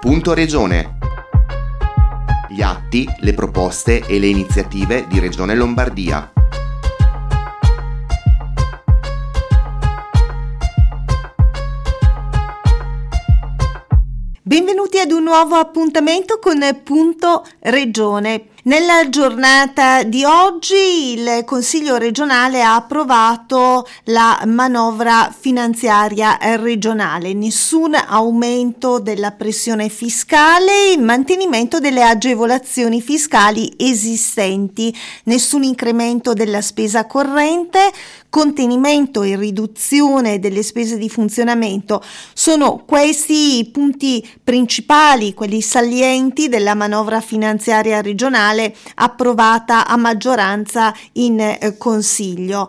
Punto Regione. Gli atti, le proposte e le iniziative di Regione Lombardia. Benvenuti ad un nuovo appuntamento con Punto Regione. Nella giornata di oggi il Consiglio regionale ha approvato la manovra finanziaria regionale, nessun aumento della pressione fiscale, mantenimento delle agevolazioni fiscali esistenti, nessun incremento della spesa corrente, contenimento e riduzione delle spese di funzionamento. Sono questi i punti principali, quelli salienti della manovra finanziaria regionale approvata a maggioranza in eh, Consiglio.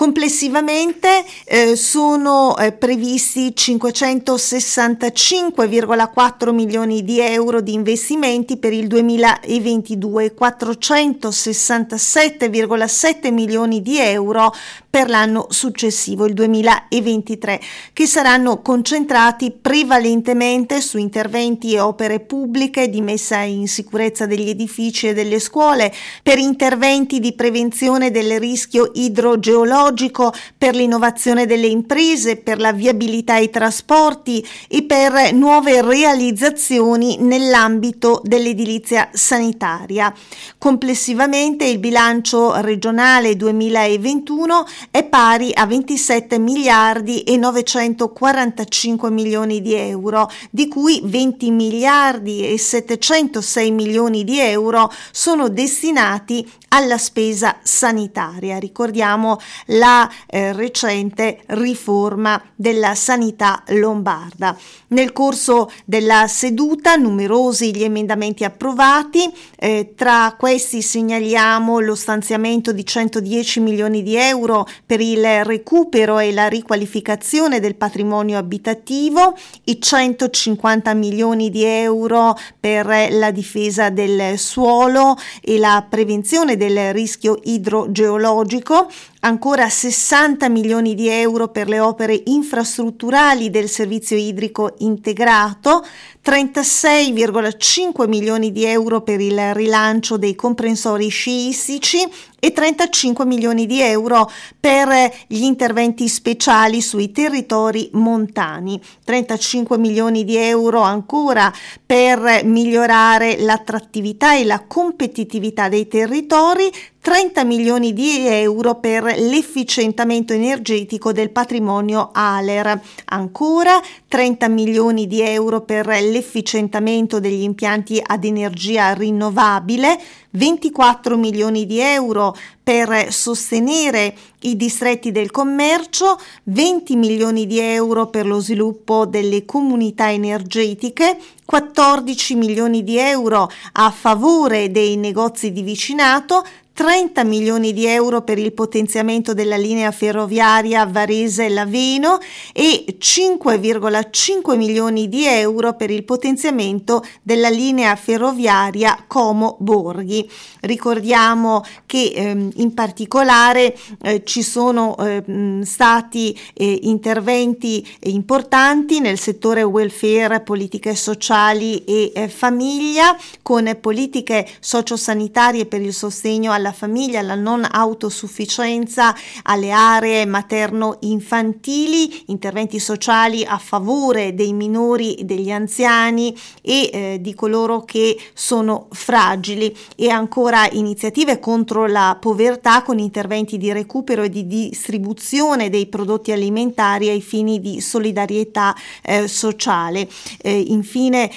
Complessivamente eh, sono eh, previsti 565,4 milioni di euro di investimenti per il 2022, 467,7 milioni di euro per l'anno successivo, il 2023, che saranno concentrati prevalentemente su interventi e opere pubbliche di messa in sicurezza degli edifici e delle scuole, per interventi di prevenzione del rischio idrogeologico, per l'innovazione delle imprese, per la viabilità ai trasporti e per nuove realizzazioni nell'ambito dell'edilizia sanitaria. Complessivamente il bilancio regionale 2021 è pari a 27 miliardi e 945 milioni di euro, di cui 20 miliardi e 706 milioni di euro sono destinati alla spesa sanitaria. Ricordiamo la eh, recente riforma della sanità lombarda. Nel corso della seduta numerosi gli emendamenti approvati, eh, tra questi segnaliamo lo stanziamento di 110 milioni di euro per il recupero e la riqualificazione del patrimonio abitativo, i 150 milioni di euro per la difesa del suolo e la prevenzione del rischio idrogeologico, ancora 60 milioni di euro per le opere infrastrutturali del servizio idrico integrato, 36,5 milioni di euro per il rilancio dei comprensori sciistici e 35 milioni di euro per gli interventi speciali sui territori montani, 35 milioni di euro ancora per migliorare l'attrattività e la competitività dei territori, 30 milioni di euro per l'efficientamento energetico del patrimonio ALER, ancora 30 milioni di euro per l'efficientamento degli impianti ad energia rinnovabile, 24 milioni di euro per sostenere i distretti del commercio, 20 milioni di euro per lo sviluppo delle comunità energetiche, 14 milioni di euro a favore dei negozi di vicinato, 30 milioni di euro per il potenziamento della linea ferroviaria Varese-Laveno e 5,5 milioni di euro per il potenziamento della linea ferroviaria Como-Borghi. Ricordiamo che ehm, in particolare eh, ci sono eh, stati eh, interventi importanti nel settore welfare, politiche sociali e eh, famiglia con politiche sociosanitarie per il sostegno alla alla famiglia, alla non autosufficienza, alle aree materno-infantili, interventi sociali a favore dei minori, degli anziani e eh, di coloro che sono fragili e ancora iniziative contro la povertà con interventi di recupero e di distribuzione dei prodotti alimentari ai fini di solidarietà eh, sociale. Eh, infine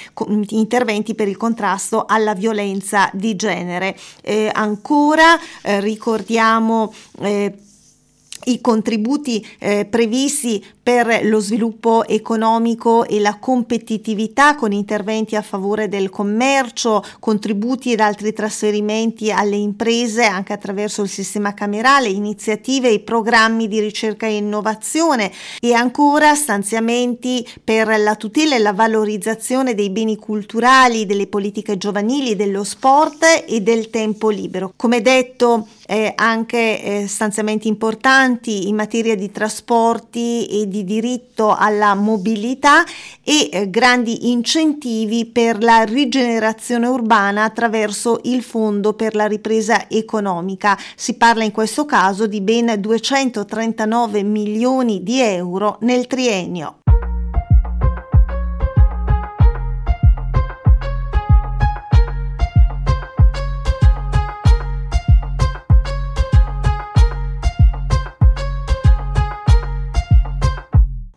interventi per il contrasto alla violenza di genere. Eh, ancora eh, ricordiamo eh, i contributi eh, previsti per lo sviluppo economico e la competitività con interventi a favore del commercio, contributi ed altri trasferimenti alle imprese anche attraverso il sistema camerale, iniziative e programmi di ricerca e innovazione e ancora stanziamenti per la tutela e la valorizzazione dei beni culturali, delle politiche giovanili, dello sport e del tempo libero. Come detto eh, anche eh, stanziamenti importanti in materia di trasporti e di diritto alla mobilità e eh, grandi incentivi per la rigenerazione urbana attraverso il Fondo per la ripresa economica. Si parla in questo caso di ben 239 milioni di euro nel triennio.